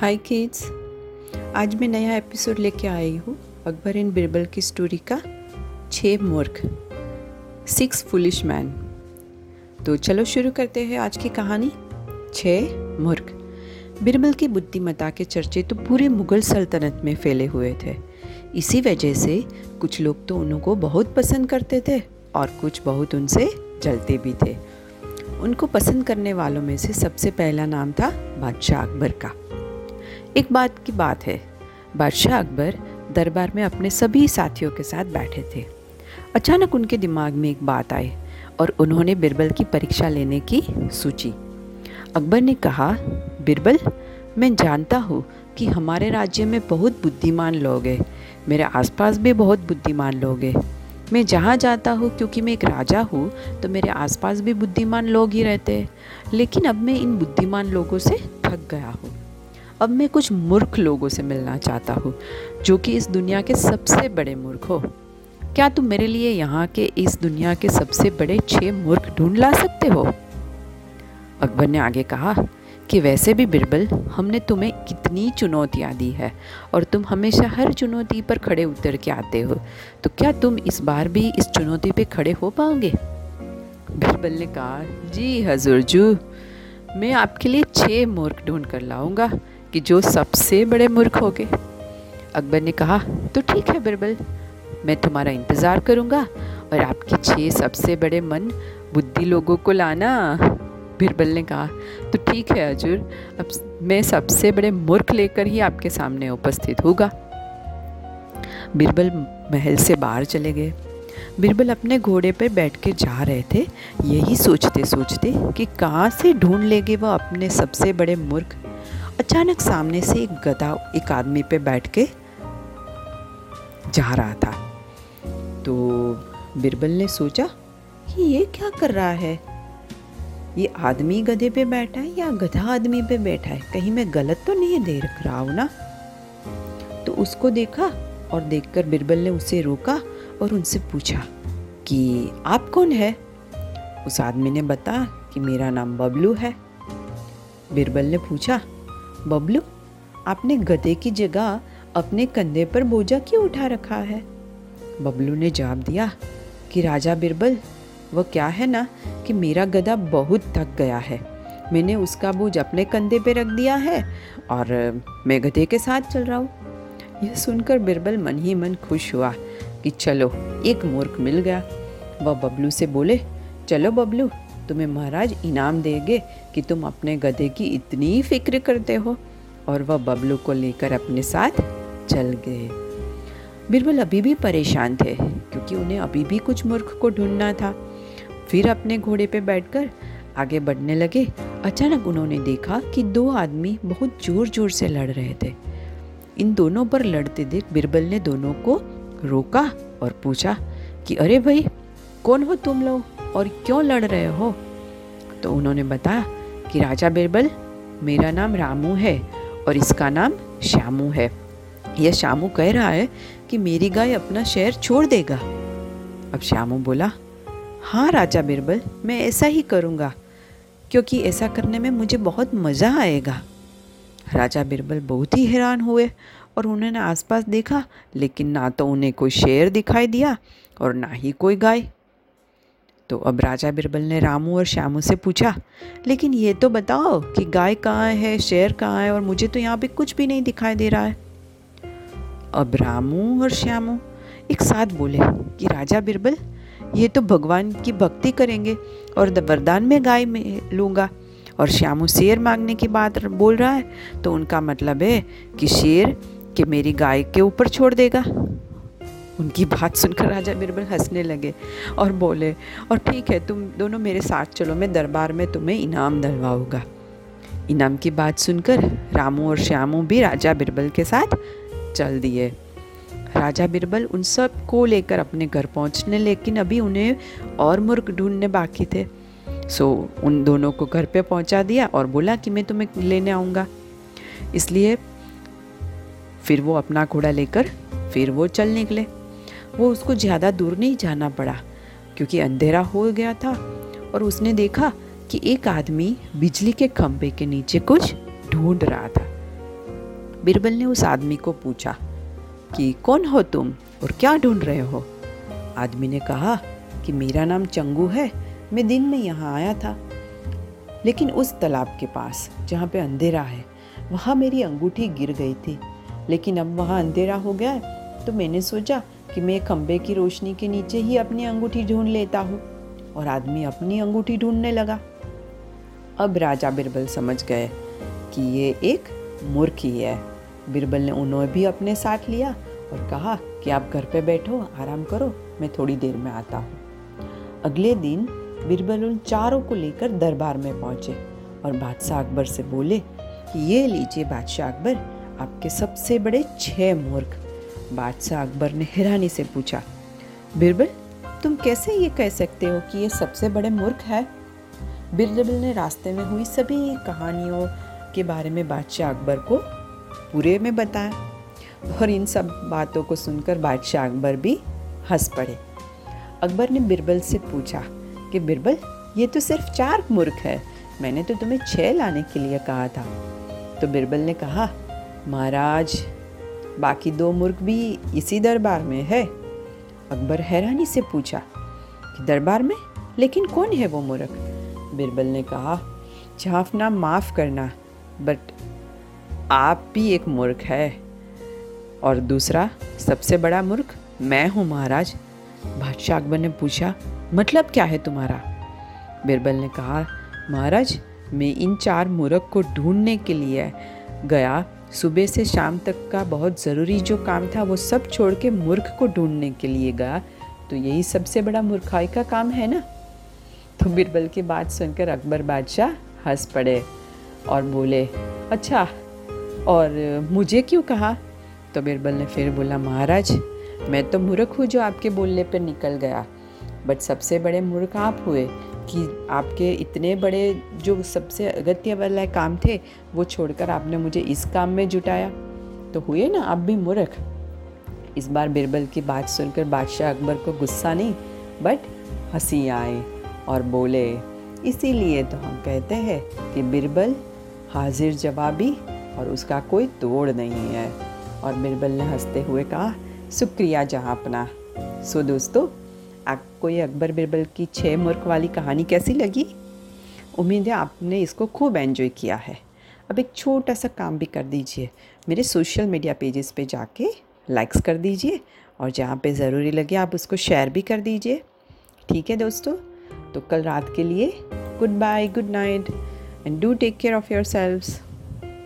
हाय kids आज मैं नया एपिसोड लेके आई हूँ अकबर इन बिरबल की स्टोरी का छः मूर्ख सिक्स फुलिश मैन तो चलो शुरू करते हैं आज की कहानी छः मूर्ख. बिरबल की बुद्धिमता के चर्चे तो पूरे मुगल सल्तनत में फैले हुए थे। इसी वजह से कुछ लोग तो उनको बहुत पसंद करते थे और कुछ बहुत उनसे जलते भी थे। उनको पसंद करने वालों में से सबसे पहला नाम था बादशाह अकबर का। एक बात की बात है। बादशाह अकबर दरबार में अपने सभी साथियों के साथ बैठे थे। अचानक उनके दिमाग में एक बात आई और उन्होंने बिरबल की परीक्षा लेने की सोची। अकबर ने कहा, बिरबल, मैं जानता हूँ कि हमारे राज्य में बहुत बुद्धिमान लोग हैं। मेरे आसपास भी बहुत बुद्धिमान लोग हैं। मैं जहाँ जाता हूँ, क्योंकि मैं एक राजा हूँ तो मेरे आसपास भी बुद्धिमान लोग ही रहते हैं। लेकिन अब मैं इन बुद्धिमान लोगों से थक गया हूँ। अब मैं कुछ मूर्ख लोगों से मिलना चाहता हूँ, जो कि इस दुनिया के सबसे बड़े मूर्ख हो। क्या तुम मेरे लिए यहाँ के इस दुनिया के सबसे बड़े छह मूर्ख ढूंढ ला सकते हो? अकबर ने आगे कहा, कि वैसे भी बिरबल, हमने तुम्हें कितनी चुनौतियाँ दी है, और तुम हमेशा हर चुनौती पर खड़े उतर के आते हो तो क्या तुम इस बार भी इस चुनौती पे खड़े हो पाओगे? बिरबल ने कहा, जी हजूर जू, मैं आपके लिए छः मूर्ख ढूंढ कर लाऊँगा कि जो सबसे बड़े मूर्ख हो गए। अकबर ने कहा तो ठीक है बिरबल, मैं तुम्हारा इंतज़ार करूँगा और आपके छः सबसे बड़े मन बुद्धि लोगों को लाना। बिरबल ने कहा तो ठीक है हजूर, अब मैं सबसे बड़े मूर्ख लेकर ही आपके सामने उपस्थित होगा बिरबल महल से बाहर चले गए। बिरबल अपने घोड़े पर बैठ के जा रहे थे। यही सोचते सोचते कि कहाँ से ढूंढ लेंगे वह अपने सबसे बड़े मूर्ख। अचानक सामने से एक गधा एक आदमी पे बैठ के जा रहा था। तो बिरबल ने सोचा कि ये क्या कर रहा है? ये आदमी गधे पे बैठा है या गधा आदमी पे बैठा है? कहीं मैं गलत तो नहीं देख रहा हूँ ना? तो उसको देखा और देखकर बिरबल ने उसे रोका और उनसे पूछा कि आप कौन है? उस आदमी ने बताया कि मेरा नाम बबलू है। बिरबल ने पूछा बबलू, आपने गधे की जगह अपने कंधे पर बोझा क्यों उठा रखा है? बबलू ने जवाब दिया कि राजा बिरबल वह क्या है ना कि मेरा गधा बहुत थक गया है। मैंने उसका बोझ अपने कंधे पे रख दिया है और मैं गधे के साथ चल रहा हूँ। यह सुनकर बिरबल मन ही मन खुश हुआ कि चलो, एक मूर्ख मिल गया। वह बबलू से बोले, चलो बबलू तुम्हें महाराज इनाम देंगे कि तुम अपने गधे की इतनी फ़िक्र करते हो। और वह बबलू को लेकर अपने साथ चल गए। बिरबल अभी भी परेशान थे, क्योंकि उन्हें अभी भी कुछ मूर्ख को ढूंढना था। फिर अपने घोड़े पे बैठकर आगे बढ़ने लगे। अचानक उन्होंने देखा कि दो आदमी बहुत ज़ोर ज़ोर से लड़ रहे थे। इन दोनों पर लड़ते देख बिरबल ने दोनों को रोका और पूछा कि, अरे भाई, कौन हो तुम लोग? और क्यों लड़ रहे हो? तो उन्होंने बताया कि राजा बिरबल मेरा नाम रामू है और इसका नाम श्यामू है। यह श्यामू कह रहा है कि मेरी गाय अपना शहर छोड़ देगा। अब श्यामू बोला हाँ राजा बिरबल, मैं ऐसा ही करूँगा, क्योंकि ऐसा करने में मुझे बहुत मज़ा आएगा। राजा बिरबल बहुत ही हैरान हुए और उन्होंने आसपास देखा, लेकिन ना तो उन्हें कोई शेर दिखाई दिया और ना ही कोई गाय। तो अब राजा बिरबल ने रामू और श्यामू से पूछा, लेकिन ये तो बताओ कि गाय कहाँ है, शेर कहाँ है और मुझे तो यहाँ पे कुछ भी नहीं दिखाई दे रहा है? अब रामू और श्यामू एक साथ बोले, कि राजा बिरबल, ये तो भगवान की भक्ति करेंगे और वरदान में गाय में लूँगा और श्यामू शेर मांगने की बात बोल रहा है तो उनका मतलब है कि शेर के मेरी गाय के ऊपर छोड़ देगा। उनकी बात सुनकर राजा बिरबल हंसने लगे और बोले, और ठीक है, तुम दोनों मेरे साथ चलो, मैं दरबार में तुम्हें इनाम दिलवाऊँगा। इनाम की बात सुनकर रामू और श्यामू भी राजा बिरबल के साथ चल दिए। राजा बिरबल उन सबको लेकर अपने घर पहुँचने, लेकिन अभी उन्हें और मुर्ग ढूँढने बाकी थे। सो उन दोनों को घर पे पहुँचा दिया और बोला कि मैं तुम्हें लेने आऊँगा। इसलिए फिर वो अपना घोड़ा लेकर फिर वो चल निकले। वो उसको ज़्यादा दूर नहीं जाना पड़ा, क्योंकि अंधेरा हो गया था और उसने देखा कि एक आदमी बिजली के खंभे के नीचे कुछ ढूंढ रहा था। बिरबल ने उस आदमी को पूछा कि, कौन हो तुम और क्या ढूंढ रहे हो? आदमी ने कहा कि, मेरा नाम चंगू है, मैं दिन में यहाँ आया था। लेकिन उस तालाब के पास, जहाँ पे अंधेरा है, वहाँ मेरी अंगूठी गिर गई थी। लेकिन अब वहाँ अंधेरा हो गया है तो मैंने सोचा कि मैं खम्बे की रोशनी के नीचे ही अपनी अंगूठी ढूंढ लेता हूँ। और आदमी अपनी अंगूठी ढूँढने लगा। अब राजा बिरबल समझ गए कि ये एक मूर्ख ही है। बिरबल ने उन्हें भी अपने साथ लिया और कहा कि आप घर पे बैठो, आराम करो, मैं थोड़ी देर में आता हूँ। अगले दिन बिरबल उन चारों को लेकर दरबार में पहुँचे और बादशाह अकबर से बोले कि, ये लीजिए बादशाह अकबर, आपके सबसे बड़े छह मूर्ख। बादशाह अकबर ने हैरानी से पूछा, बिरबल, तुम कैसे ये कह सकते हो कि ये सबसे बड़े मूर्ख है? बिरबल ने रास्ते में हुई सभी कहानियों के बारे में बादशाह अकबर को पूरे में बताया और इन सब बातों को सुनकर बादशाह अकबर भी हंस पड़े। अकबर ने बिरबल से पूछा कि, बिरबल, ये तो सिर्फ़ चार मूर्ख है। मैंने तो तुम्हें छः लाने के लिए कहा था। तो बिरबल ने कहा, महाराज बाकी दो मूर्ख भी इसी दरबार में है। अकबर हैरानी से पूछा, कि दरबार में? लेकिन कौन है वो मूर्ख बिरबल ने कहा, झाफना माफ़ करना, बट आप भी एक मूर्ख है। और दूसरा, सबसे बड़ा मुर्ख मैं हूँ, महाराज। बादशाह अकबर ने पूछा मतलब क्या है तुम्हारा? बिरबल ने कहा, महाराज, मैं इन चार मुर्ख को ढूँढने के लिए गया सुबह से शाम तक का बहुत ज़रूरी जो काम था, वो सब छोड़ के मूर्ख को ढूँढने के लिए गया तो यही सबसे बड़ा मूर्खाई का काम है ना? तो बिरबल की बात सुनकर अकबर बादशाह हंस पड़े और बोले अच्छा और मुझे क्यों कहा? तो बिरबल ने फिर बोला, महाराज, मैं तो मूर्ख हूँ जो आपके बोलने पर निकल गया, बट सबसे बड़े मूर्ख आप हुए। कि आपके इतने बड़े जो सबसे अगत्य वाला काम थे, वो छोड़कर आपने मुझे इस काम में जुटाया। तो हुए ना, आप भी मूर्ख। इस बार बिरबल की बात सुनकर बादशाह अकबर को गुस्सा नहीं, बट हँसी आए और बोले, इसीलिए तो हम कहते हैं कि बिरबल हाजिर जवाबी और उसका कोई तोड़ नहीं है। और बिरबल ने हँसते हुए कहा, शुक्रिया जहाँ अपना। सो दोस्तों आपको ये अकबर बिरबल की छः मुर्ख वाली कहानी कैसी लगी? उम्मीद है आपने इसको खूब एंजॉय किया है। अब एक छोटा सा काम भी कर दीजिए। मेरे सोशल मीडिया पेजेस पे जाके लाइक्स कर दीजिए और जहाँ पे ज़रूरी लगे आप उसको शेयर भी कर दीजिए। ठीक है दोस्तों? तो कल रात के लिए goodbye good night and do take care of yourselves